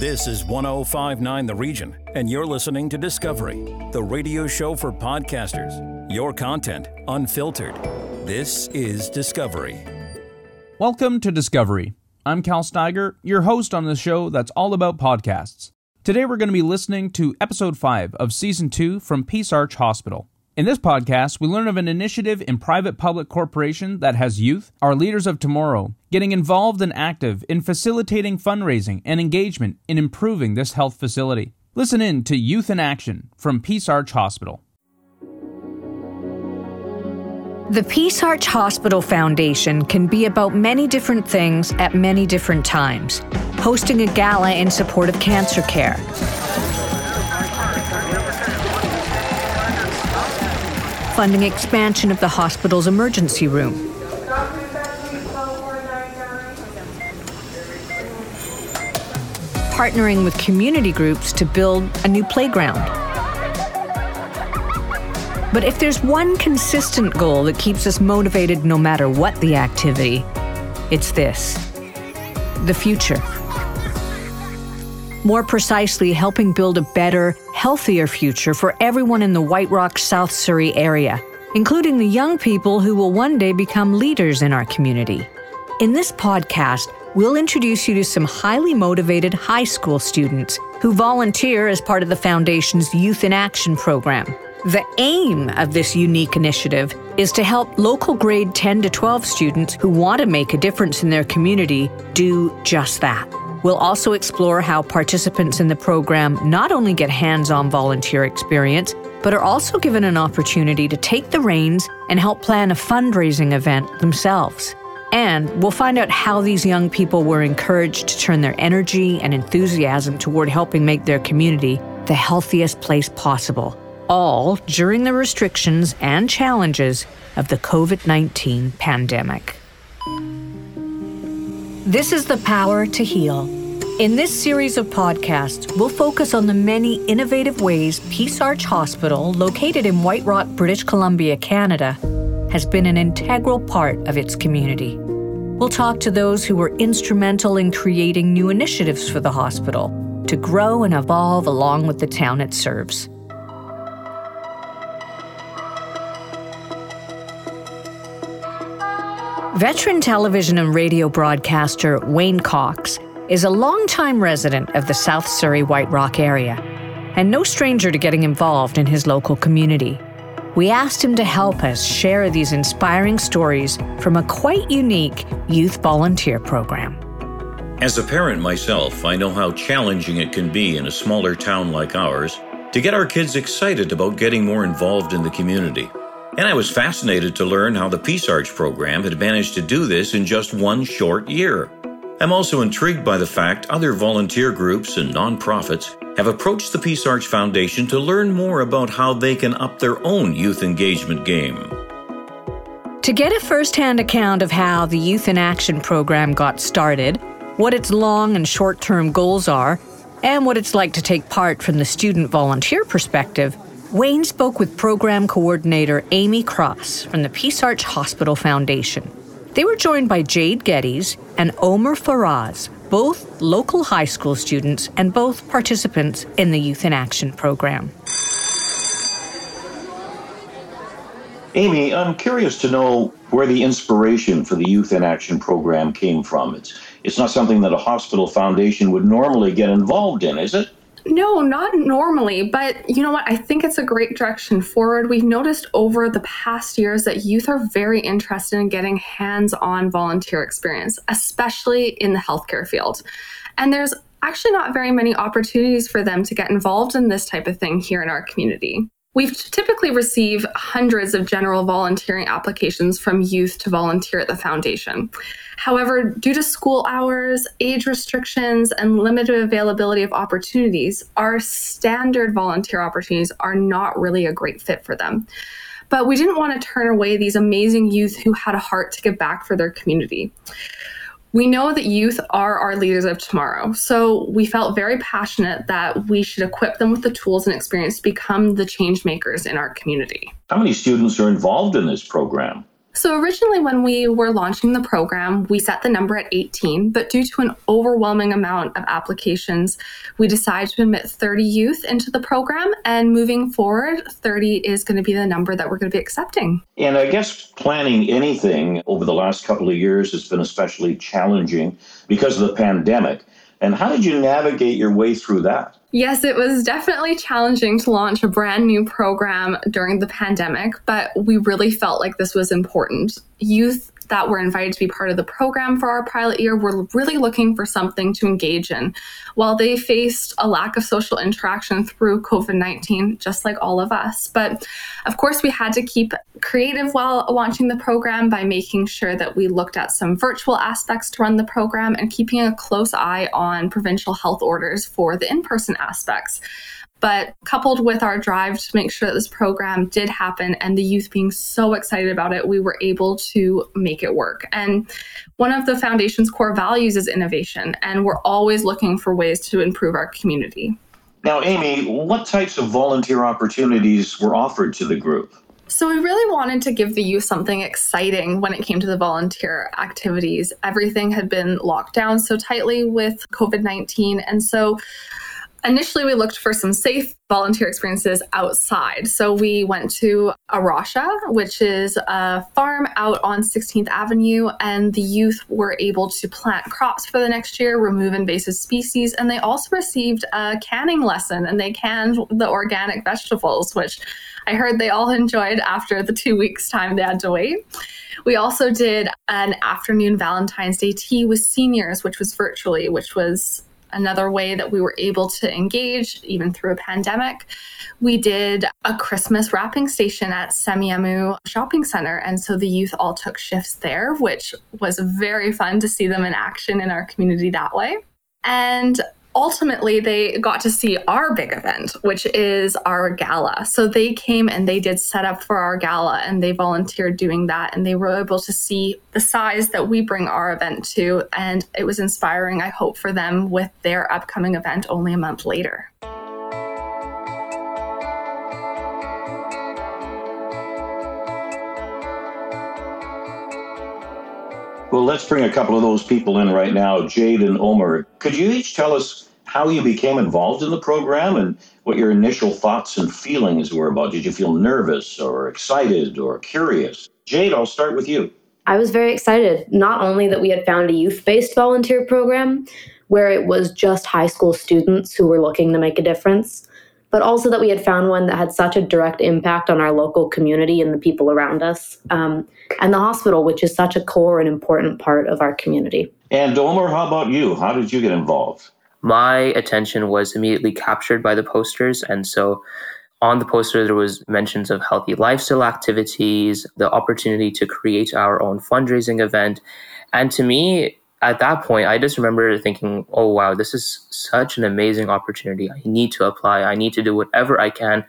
This is 1059 The Region, and you're listening to Discovery, the radio show for podcasters. Your content unfiltered. This is Discovery. Welcome to Discovery. I'm Cal Steiger, your host on the show that's all about podcasts. Today we're going to be listening to episode 5 of season 2 from Peace Arch Hospital. In this podcast, we learn of an initiative in private public corporation that has youth, our leaders of tomorrow, getting involved and active in facilitating fundraising and engagement in improving this health facility. Listen in to Youth in Action from Peace Arch Hospital. The Peace Arch Hospital Foundation can be about many different things at many different times. Hosting a gala in support of cancer care funding expansion of the hospital's emergency room. Partnering with community groups to build a new playground. But if there's one consistent goal that keeps us motivated no matter what the activity, it's this the future. More precisely, helping build a better, healthier future for everyone in the White Rock South Surrey area, including the young people who will one day become leaders in our community. In this podcast, we'll introduce you to some highly motivated high school students who volunteer as part of the Foundation's Youth in Action program. The aim of this unique initiative is to help local grade 10 to 12 students who want to make a difference in their community do just that. We'll also explore how participants in the program not only get hands on volunteer experience, but are also given an opportunity to take the reins and help plan a fundraising event themselves. And we'll find out how these young people were encouraged to turn their energy and enthusiasm toward helping make their community the healthiest place possible, all during the restrictions and challenges of the COVID 19 pandemic. This is the power to heal. In this series of podcasts, we'll focus on the many innovative ways Peace Arch Hospital, located in White Rock, British Columbia, Canada, has been an integral part of its community. We'll talk to those who were instrumental in creating new initiatives for the hospital to grow and evolve along with the town it serves. Veteran television and radio broadcaster Wayne Cox is a longtime resident of the South Surrey White Rock area and no stranger to getting involved in his local community. We asked him to help us share these inspiring stories from a quite unique youth volunteer program. As a parent myself, I know how challenging it can be in a smaller town like ours to get our kids excited about getting more involved in the community. And I was fascinated to learn how the Peace Arch program had managed to do this in just one short year. I'm also intrigued by the fact other volunteer groups and nonprofits have approached the Peace Arch Foundation to learn more about how they can up their own youth engagement game. To get a first hand account of how the Youth in Action program got started, what its long and short term goals are, and what it's like to take part from the student volunteer perspective, Wayne spoke with program coordinator Amy Cross from the Peace Arch Hospital Foundation. They were joined by Jade Geddes and Omer Faraz, both local high school students and both participants in the Youth in Action program. Amy, I'm curious to know where the inspiration for the Youth in Action program came from. It's, it's not something that a hospital foundation would normally get involved in, is it? No, not normally, but you know what? I think it's a great direction forward. We've noticed over the past years that youth are very interested in getting hands on volunteer experience, especially in the healthcare field. And there's actually not very many opportunities for them to get involved in this type of thing here in our community. We typically receive hundreds of general volunteering applications from youth to volunteer at the foundation. However, due to school hours, age restrictions, and limited availability of opportunities, our standard volunteer opportunities are not really a great fit for them. But we didn't want to turn away these amazing youth who had a heart to give back for their community. We know that youth are our leaders of tomorrow. So we felt very passionate that we should equip them with the tools and experience to become the change makers in our community. How many students are involved in this program? So, originally, when we were launching the program, we set the number at 18, but due to an overwhelming amount of applications, we decided to admit 30 youth into the program. And moving forward, 30 is going to be the number that we're going to be accepting. And I guess planning anything over the last couple of years has been especially challenging because of the pandemic. And how did you navigate your way through that? Yes, it was definitely challenging to launch a brand new program during the pandemic, but we really felt like this was important. Youth that were invited to be part of the program for our pilot year were really looking for something to engage in. While they faced a lack of social interaction through COVID 19, just like all of us. But of course, we had to keep creative while launching the program by making sure that we looked at some virtual aspects to run the program and keeping a close eye on provincial health orders for the in person aspects. But coupled with our drive to make sure that this program did happen and the youth being so excited about it, we were able to make it work. And one of the foundation's core values is innovation, and we're always looking for ways to improve our community. Now, Amy, what types of volunteer opportunities were offered to the group? So, we really wanted to give the youth something exciting when it came to the volunteer activities. Everything had been locked down so tightly with COVID 19. And so, Initially, we looked for some safe volunteer experiences outside. So we went to Arasha, which is a farm out on 16th Avenue, and the youth were able to plant crops for the next year, remove invasive species, and they also received a canning lesson and they canned the organic vegetables, which I heard they all enjoyed after the two weeks' time they had to wait. We also did an afternoon Valentine's Day tea with seniors, which was virtually, which was another way that we were able to engage even through a pandemic. We did a Christmas wrapping station at Semiahmoo Shopping Center. And so the youth all took shifts there, which was very fun to see them in action in our community that way. And ultimately they got to see our big event, which is our gala. So they came and they did set up for our gala and they volunteered doing that. And they were able to see the size that we bring our event to. And it was inspiring, I hope, for them with their upcoming event only a month later. Well, let's bring a couple of those people in right now, Jade and Omer. Could you each tell us how you became involved in the program and what your initial thoughts and feelings were about? Did you feel nervous or excited or curious? Jade, I'll start with you. I was very excited, not only that we had found a youth based volunteer program where it was just high school students who were looking to make a difference, but also that we had found one that had such a direct impact on our local community and the people around us, um, and the hospital, which is such a core and important part of our community. And Omer, how about you? How did you get involved? My attention was immediately captured by the posters, and so on the poster there was mentions of healthy lifestyle activities the opportunity to create our own fundraising event and to me at that point, I just remember thinking, oh, wow, this is such an amazing opportunity. I need to apply. I need to do whatever I can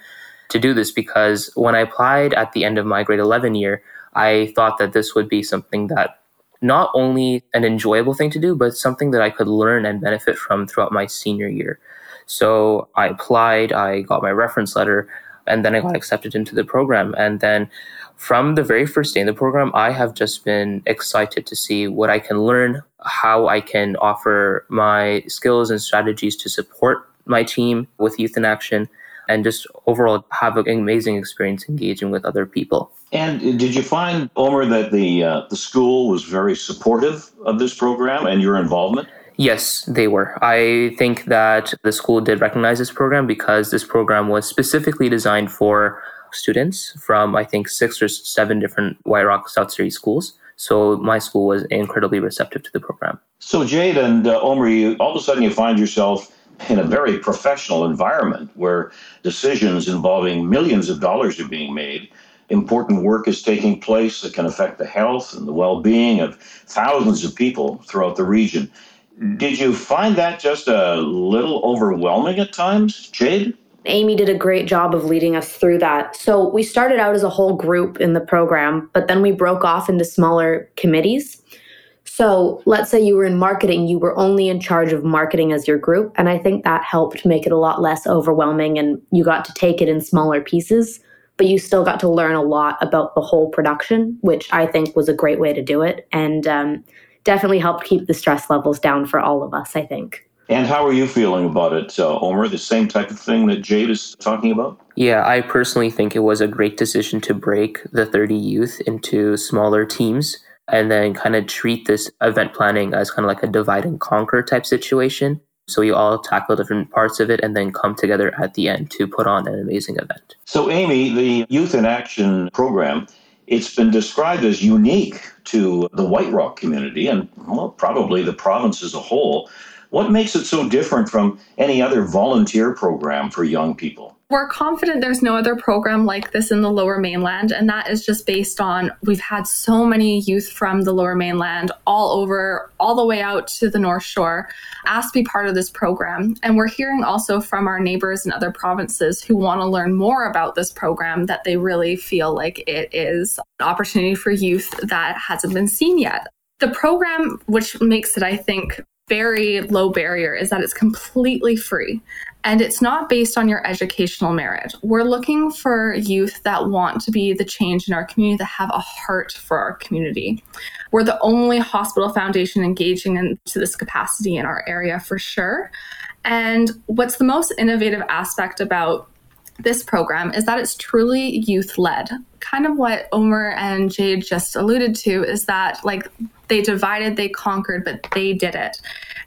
to do this because when I applied at the end of my grade 11 year, I thought that this would be something that not only an enjoyable thing to do, but something that I could learn and benefit from throughout my senior year. So I applied, I got my reference letter, and then I got accepted into the program. And then from the very first day in the program, I have just been excited to see what I can learn, how I can offer my skills and strategies to support my team with Youth in Action, and just overall have an amazing experience engaging with other people. And did you find, Omer, that the uh, the school was very supportive of this program and your involvement? Yes, they were. I think that the school did recognize this program because this program was specifically designed for students from I think six or seven different White Rock South Surrey schools. So my school was incredibly receptive to the program. So Jade and uh, you, all of a sudden you find yourself in a very professional environment where decisions involving millions of dollars are being made. Important work is taking place that can affect the health and the well-being of thousands of people throughout the region. Did you find that just a little overwhelming at times, Jade? Amy did a great job of leading us through that. So we started out as a whole group in the program, but then we broke off into smaller committees. So let's say you were in marketing, you were only in charge of marketing as your group. And I think that helped make it a lot less overwhelming and you got to take it in smaller pieces but you still got to learn a lot about the whole production, which I think was a great way to do it. And um, definitely helped keep the stress levels down for all of us, I think. And how are you feeling about it, uh, Omer? The same type of thing that Jade is talking about? Yeah, I personally think it was a great decision to break the 30 youth into smaller teams and then kind of treat this event planning as kind of like a divide and conquer type situation. So you all tackle different parts of it and then come together at the end to put on an amazing event. So, Amy, the Youth in Action program, it's been described as unique to the White Rock community and well, probably the province as a whole. What makes it so different from any other volunteer program for young people? We're confident there's no other program like this in the lower mainland, and that is just based on we've had so many youth from the lower mainland all over, all the way out to the North Shore, asked to be part of this program. And we're hearing also from our neighbors in other provinces who want to learn more about this program that they really feel like it is an opportunity for youth that hasn't been seen yet. The program, which makes it, I think, very low barrier is that it's completely free and it's not based on your educational merit. We're looking for youth that want to be the change in our community, that have a heart for our community. We're the only hospital foundation engaging into this capacity in our area for sure. And what's the most innovative aspect about this program is that it's truly youth led. Kind of what Omer and Jade just alluded to is that, like, they divided, they conquered, but they did it.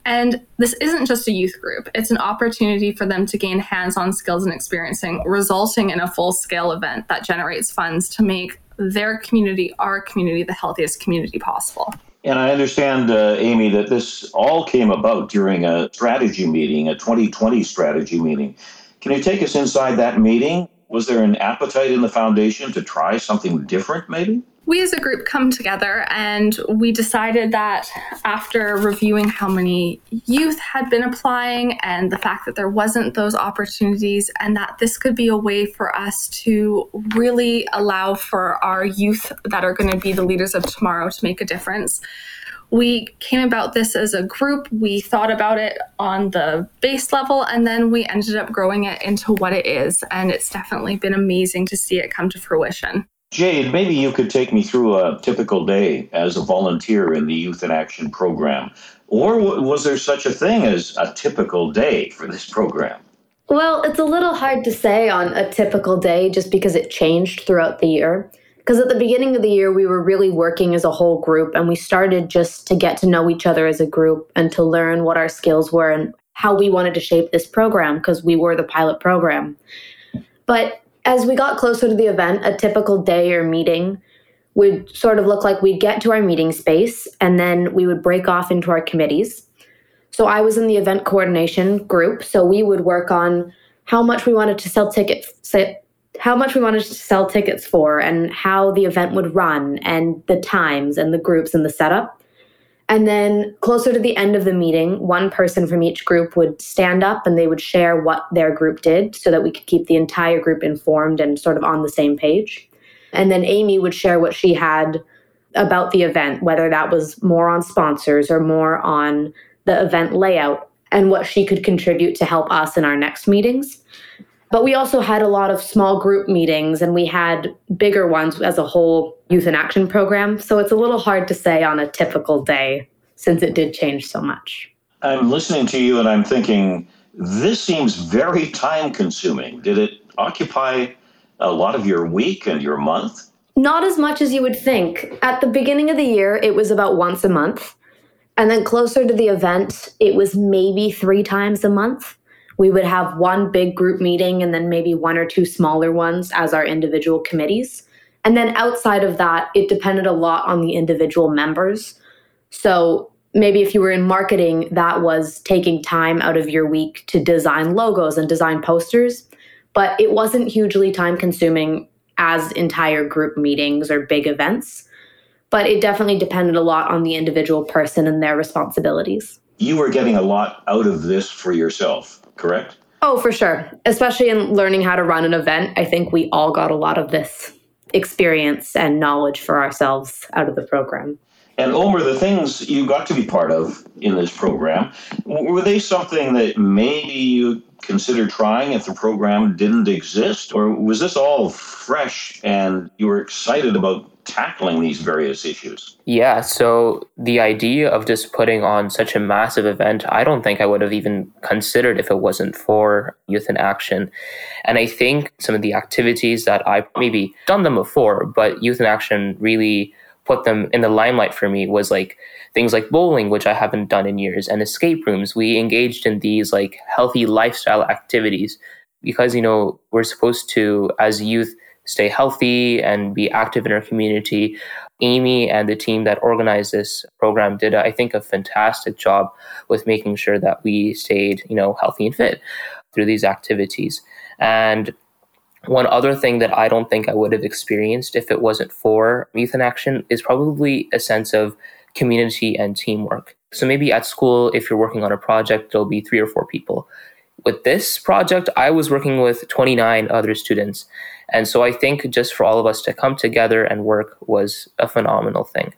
And this isn't just a youth group, it's an opportunity for them to gain hands on skills and experiencing, resulting in a full scale event that generates funds to make their community, our community, the healthiest community possible. And I understand, uh, Amy, that this all came about during a strategy meeting, a 2020 strategy meeting. Can you take us inside that meeting? Was there an appetite in the foundation to try something different, maybe? we as a group come together and we decided that after reviewing how many youth had been applying and the fact that there wasn't those opportunities and that this could be a way for us to really allow for our youth that are going to be the leaders of tomorrow to make a difference we came about this as a group. We thought about it on the base level, and then we ended up growing it into what it is. And it's definitely been amazing to see it come to fruition. Jade, maybe you could take me through a typical day as a volunteer in the Youth in Action program. Or was there such a thing as a typical day for this program? Well, it's a little hard to say on a typical day just because it changed throughout the year. Because at the beginning of the year, we were really working as a whole group and we started just to get to know each other as a group and to learn what our skills were and how we wanted to shape this program because we were the pilot program. But as we got closer to the event, a typical day or meeting would sort of look like we'd get to our meeting space and then we would break off into our committees. So I was in the event coordination group, so we would work on how much we wanted to sell tickets how much we wanted to sell tickets for and how the event would run and the times and the groups and the setup. And then closer to the end of the meeting, one person from each group would stand up and they would share what their group did so that we could keep the entire group informed and sort of on the same page. And then Amy would share what she had about the event, whether that was more on sponsors or more on the event layout and what she could contribute to help us in our next meetings. But we also had a lot of small group meetings and we had bigger ones as a whole youth in action program. So it's a little hard to say on a typical day since it did change so much. I'm listening to you and I'm thinking, this seems very time consuming. Did it occupy a lot of your week and your month? Not as much as you would think. At the beginning of the year, it was about once a month. And then closer to the event, it was maybe three times a month we would have one big group meeting and then maybe one or two smaller ones as our individual committees. And then outside of that, it depended a lot on the individual members. So maybe if you were in marketing, that was taking time out of your week to design logos and design posters. But it wasn't hugely time consuming as entire group meetings or big events. But it definitely depended a lot on the individual person and their responsibilities. You were getting a lot out of this for yourself correct? Oh, for sure. Especially in learning how to run an event, I think we all got a lot of this experience and knowledge for ourselves out of the program. And Omer, the things you got to be part of in this program, were they something that maybe you considered trying if the program didn't exist? Or was this all fresh and you were excited about tackling these various issues? Yeah, so the idea of just putting on such a massive event, I don't think I would have even considered if it wasn't for Youth in Action. And I think some of the activities that I maybe done them before, but Youth in Action really put them in the limelight for me was like things like bowling, which I haven't done in years, and escape rooms. We engaged in these like healthy lifestyle activities because, you know, we're supposed to, as youth, stay healthy and be active in our community. Amy and the team that organized this program did, I think, a fantastic job with making sure that we stayed, you know, healthy and fit through these activities. And one other thing that I don't think I would have experienced if it wasn't for Youth in Action is probably a sense of community and teamwork. So maybe at school, if you're working on a project, there'll be three or four people. With this project, I was working with 29 other students. And so I think just for all of us to come together and work was a phenomenal thing.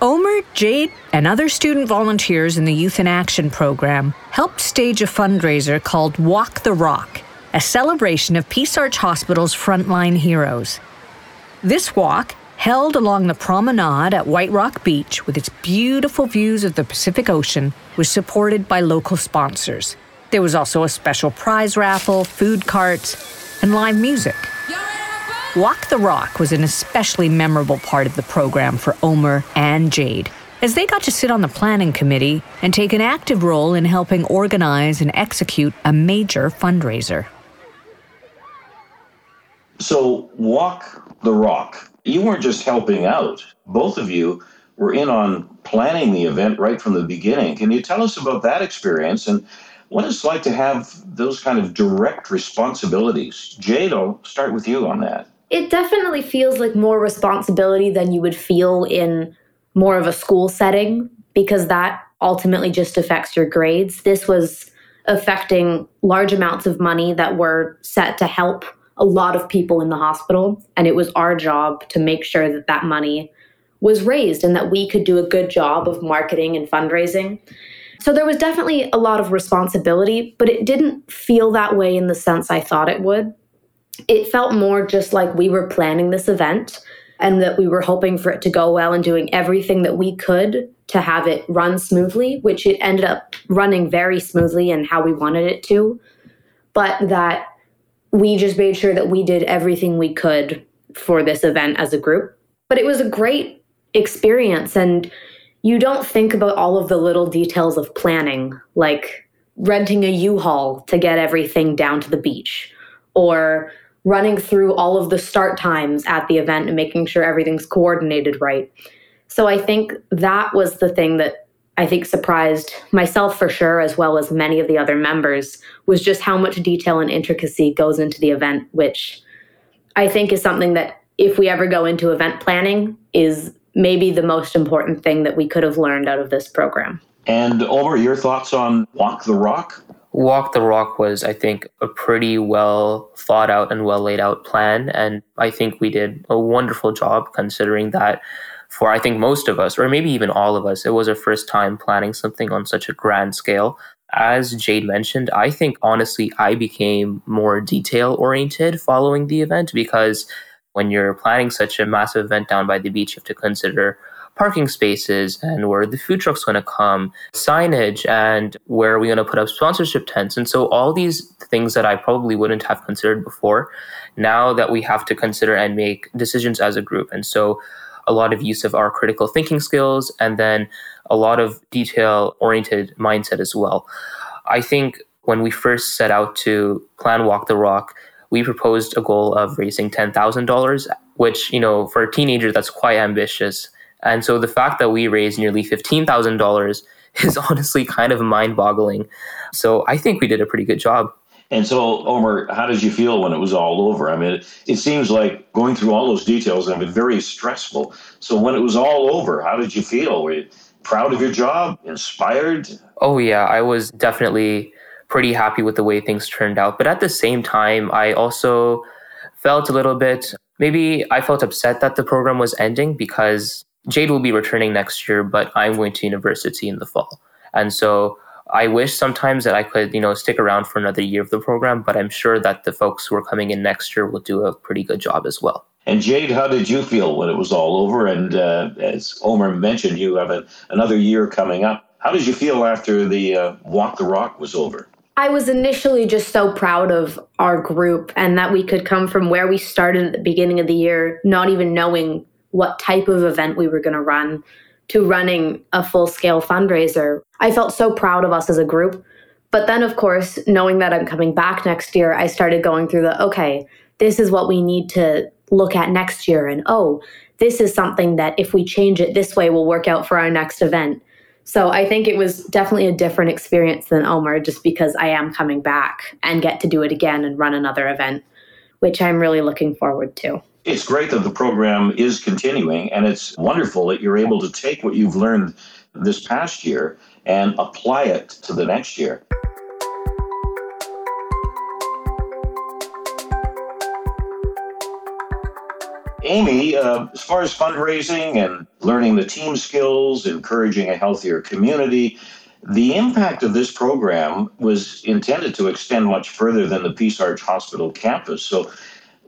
Omer, Jade, and other student volunteers in the Youth in Action program helped stage a fundraiser called Walk the Rock, a celebration of Peace Arch Hospital's frontline heroes. This walk, held along the promenade at White Rock Beach with its beautiful views of the Pacific Ocean, was supported by local sponsors. There was also a special prize raffle, food carts, and live music. Walk the Rock was an especially memorable part of the program for Omer and Jade, as they got to sit on the planning committee and take an active role in helping organize and execute a major fundraiser. So, Walk the Rock, you weren't just helping out, both of you were in on planning the event right from the beginning. Can you tell us about that experience and what it's like to have those kind of direct responsibilities. Jade, I'll start with you on that. It definitely feels like more responsibility than you would feel in more of a school setting because that ultimately just affects your grades. This was affecting large amounts of money that were set to help a lot of people in the hospital. And it was our job to make sure that that money was raised and that we could do a good job of marketing and fundraising. So there was definitely a lot of responsibility, but it didn't feel that way in the sense I thought it would. It felt more just like we were planning this event and that we were hoping for it to go well and doing everything that we could to have it run smoothly, which it ended up running very smoothly and how we wanted it to. But that we just made sure that we did everything we could for this event as a group. But it was a great experience and you don't think about all of the little details of planning, like renting a U-Haul to get everything down to the beach, or running through all of the start times at the event and making sure everything's coordinated right. So I think that was the thing that I think surprised myself for sure, as well as many of the other members, was just how much detail and intricacy goes into the event, which I think is something that if we ever go into event planning is maybe the most important thing that we could have learned out of this program. And Omer, your thoughts on Walk the Rock? Walk the Rock was, I think, a pretty well thought out and well laid out plan. And I think we did a wonderful job considering that for, I think, most of us, or maybe even all of us, it was our first time planning something on such a grand scale. As Jade mentioned, I think honestly, I became more detail oriented following the event because when you're planning such a massive event down by the beach, you have to consider parking spaces and where the food truck's going to come, signage, and where are we going to put up sponsorship tents. And so all these things that I probably wouldn't have considered before, now that we have to consider and make decisions as a group. And so a lot of use of our critical thinking skills and then a lot of detail oriented mindset as well. I think when we first set out to plan Walk the Rock, we proposed a goal of raising $10,000, which, you know, for a teenager, that's quite ambitious. And so the fact that we raised nearly $15,000 is honestly kind of mind boggling. So I think we did a pretty good job. And so, Omer, how did you feel when it was all over? I mean, it, it seems like going through all those details have been very stressful. So, when it was all over, how did you feel? Were you proud of your job, inspired? Oh, yeah, I was definitely pretty happy with the way things turned out. But at the same time, I also felt a little bit maybe I felt upset that the program was ending because Jade will be returning next year, but I'm going to university in the fall. And so I wish sometimes that I could, you know, stick around for another year of the program, but I'm sure that the folks who are coming in next year will do a pretty good job as well. And Jade, how did you feel when it was all over? And uh, as Omer mentioned, you have a, another year coming up. How did you feel after the uh, Walk the Rock was over? I was initially just so proud of our group and that we could come from where we started at the beginning of the year, not even knowing what type of event we were going to run, to running a full scale fundraiser. I felt so proud of us as a group. But then, of course, knowing that I'm coming back next year, I started going through the okay, this is what we need to look at next year. And oh, this is something that if we change it this way will work out for our next event. So I think it was definitely a different experience than Omer just because I am coming back and get to do it again and run another event, which I'm really looking forward to. It's great that the program is continuing, and it's wonderful that you're able to take what you've learned this past year and apply it to the next year. Amy, uh, as far as fundraising and learning the team skills, encouraging a healthier community, the impact of this program was intended to extend much further than the Peace Arch Hospital campus. So,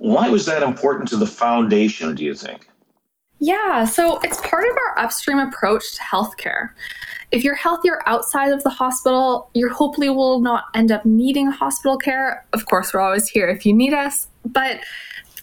why was that important to the foundation, do you think? Yeah, so it's part of our upstream approach to healthcare. If you're healthier outside of the hospital, you hopefully will not end up needing hospital care. Of course, we're always here if you need us, but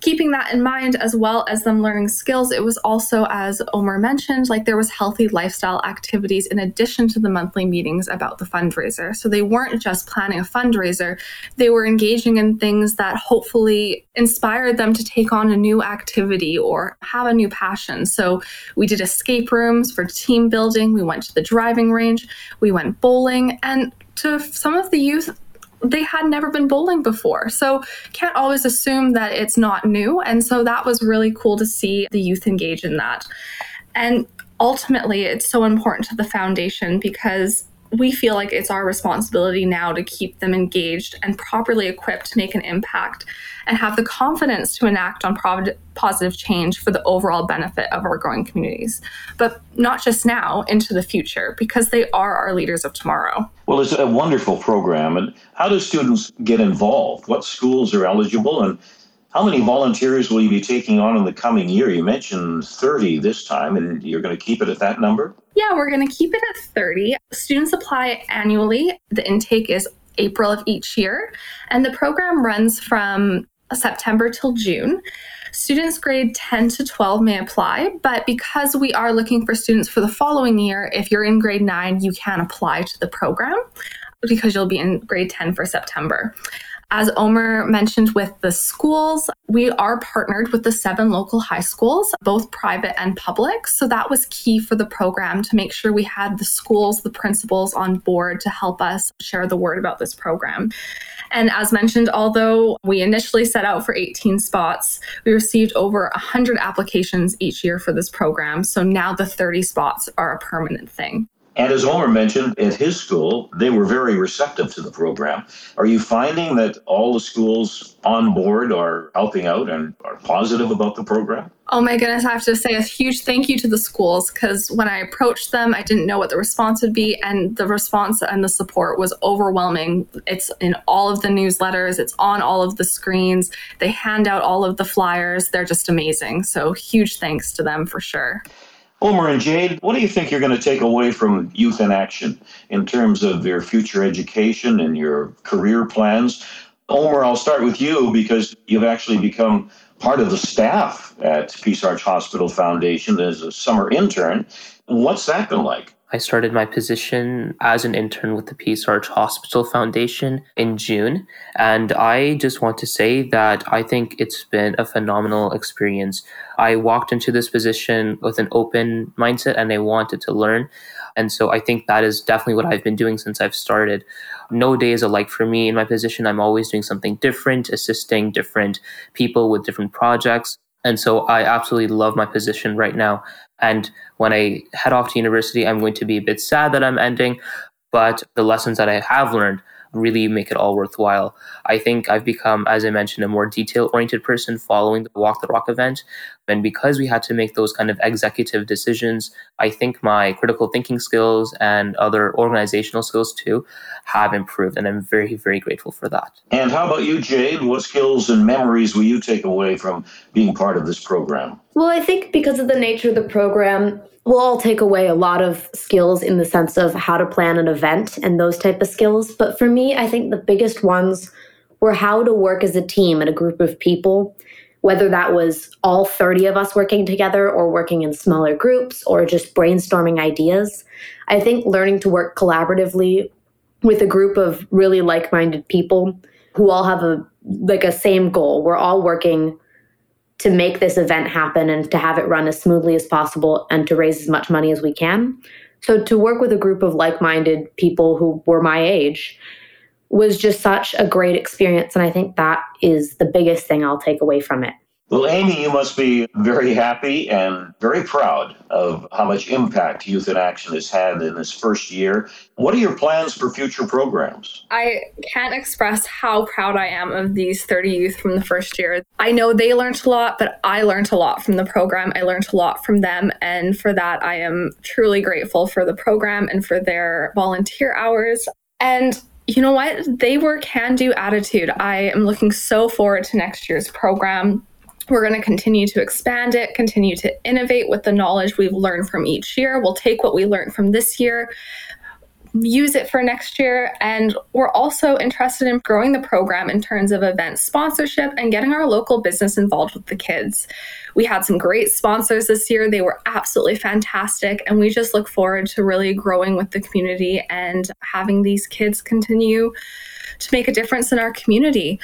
keeping that in mind as well as them learning skills it was also as omer mentioned like there was healthy lifestyle activities in addition to the monthly meetings about the fundraiser. So they weren't just planning a fundraiser. They were engaging in things that hopefully inspired them to take on a new activity or have a new passion. So we did escape rooms for team building. We went to the driving range. We went bowling. And to some of the youth they had never been bowling before. So can't always assume that it's not new. And so that was really cool to see the youth engage in that. And ultimately, it's so important to the foundation because we feel like it's our responsibility now to keep them engaged and properly equipped to make an impact and have the confidence to enact on positive change for the overall benefit of our growing communities. But not just now, into the future, because they are our leaders of tomorrow. Well, it's a wonderful program. And how do students get involved? What schools are eligible? And how many volunteers will you be taking on in the coming year? You mentioned 30 this time, and you're going to keep it at that number? Yeah, we're going to keep it at 30. Students apply annually. The intake is April of each year, and the program runs from September till June. Students grade 10 to 12 may apply, but because we are looking for students for the following year, if you're in grade 9, you can apply to the program because you'll be in grade 10 for September. As Omer mentioned with the schools, we are partnered with the seven local high schools, both private and public. So that was key for the program to make sure we had the schools, the principals on board to help us share the word about this program. And as mentioned, although we initially set out for 18 spots, we received over 100 applications each year for this program. So now the 30 spots are a permanent thing. And as Omer mentioned, at his school, they were very receptive to the program. Are you finding that all the schools on board are helping out and are positive about the program? Oh my goodness, I have to say a huge thank you to the schools because when I approached them, I didn't know what the response would be. And the response and the support was overwhelming. It's in all of the newsletters, it's on all of the screens. They hand out all of the flyers. They're just amazing. So, huge thanks to them for sure. Omer and Jade, what do you think you're going to take away from Youth in Action in terms of your future education and your career plans? Omer, I'll start with you because you've actually become part of the staff at Peace Arch Hospital Foundation as a summer intern. What's that been like? I started my position as an intern with the Peace Arch Hospital Foundation in June. And I just want to say that I think it's been a phenomenal experience. I walked into this position with an open mindset and I wanted to learn. And so I think that is definitely what I've been doing since I've started. No day is alike for me in my position. I'm always doing something different, assisting different people with different projects. And so I absolutely love my position right now. And when I head off to university, I'm going to be a bit sad that I'm ending, but the lessons that I have learned really make it all worthwhile. I think I've become, as I mentioned, a more detail oriented person following the Walk the Rock event. And because we had to make those kind of executive decisions, I think my critical thinking skills and other organizational skills too have improved. And I'm very, very grateful for that. And how about you, Jade? What skills and memories will you take away from being part of this program? Well, I think because of the nature of the program, we'll all take away a lot of skills in the sense of how to plan an event and those type of skills. But for me, I think the biggest ones were how to work as a team and a group of people whether that was all 30 of us working together or working in smaller groups or just brainstorming ideas. I think learning to work collaboratively with a group of really like-minded people who all have a like a same goal. We're all working to make this event happen and to have it run as smoothly as possible and to raise as much money as we can. So to work with a group of like-minded people who were my age was just such a great experience. And I think that is the biggest thing I'll take away from it. Well, Amy, you must be very happy and very proud of how much impact Youth in Action has had in this first year. What are your plans for future programs? I can't express how proud I am of these 30 youth from the first year. I know they learned a lot, but I learned a lot from the program. I learned a lot from them. And for that, I am truly grateful for the program and for their volunteer hours. And you know what? They were can do attitude. I am looking so forward to next year's program. We're going to continue to expand it, continue to innovate with the knowledge we've learned from each year. We'll take what we learned from this year, use it for next year. And we're also interested in growing the program in terms of event sponsorship and getting our local business involved with the kids. We had some great sponsors this year. They were absolutely fantastic. And we just look forward to really growing with the community and having these kids continue to make a difference in our community.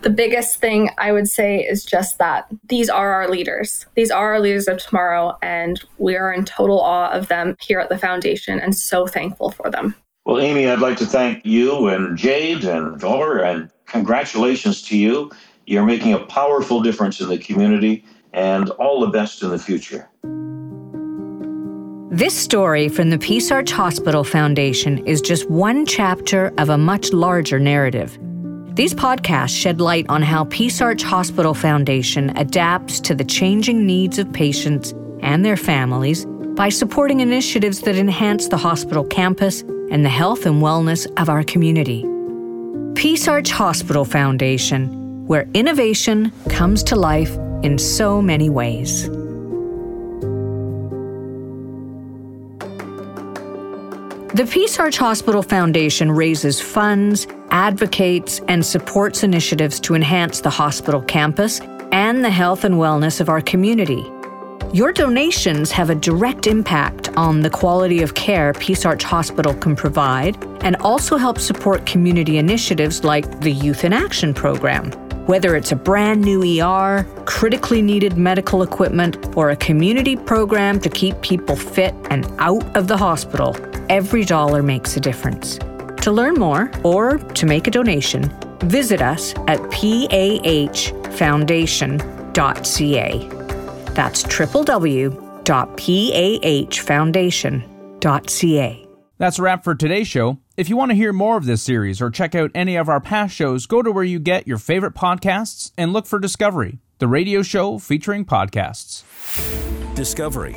The biggest thing I would say is just that these are our leaders. These are our leaders of tomorrow, and we are in total awe of them here at the foundation and so thankful for them. Well, Amy, I'd like to thank you and Jade and Dollar, and congratulations to you. You're making a powerful difference in the community, and all the best in the future. This story from the Peace Arch Hospital Foundation is just one chapter of a much larger narrative. These podcasts shed light on how Peace Arch Hospital Foundation adapts to the changing needs of patients and their families by supporting initiatives that enhance the hospital campus and the health and wellness of our community. Peace Arch Hospital Foundation, where innovation comes to life in so many ways. The Peace Arch Hospital Foundation raises funds, advocates, and supports initiatives to enhance the hospital campus and the health and wellness of our community. Your donations have a direct impact on the quality of care Peace Arch Hospital can provide and also help support community initiatives like the Youth in Action program. Whether it's a brand new ER, critically needed medical equipment, or a community program to keep people fit and out of the hospital, every dollar makes a difference. To learn more or to make a donation, visit us at pahfoundation.ca. That's www.pahfoundation.ca. That's a wrap for today's show. If you want to hear more of this series or check out any of our past shows, go to where you get your favorite podcasts and look for Discovery, the radio show featuring podcasts. Discovery,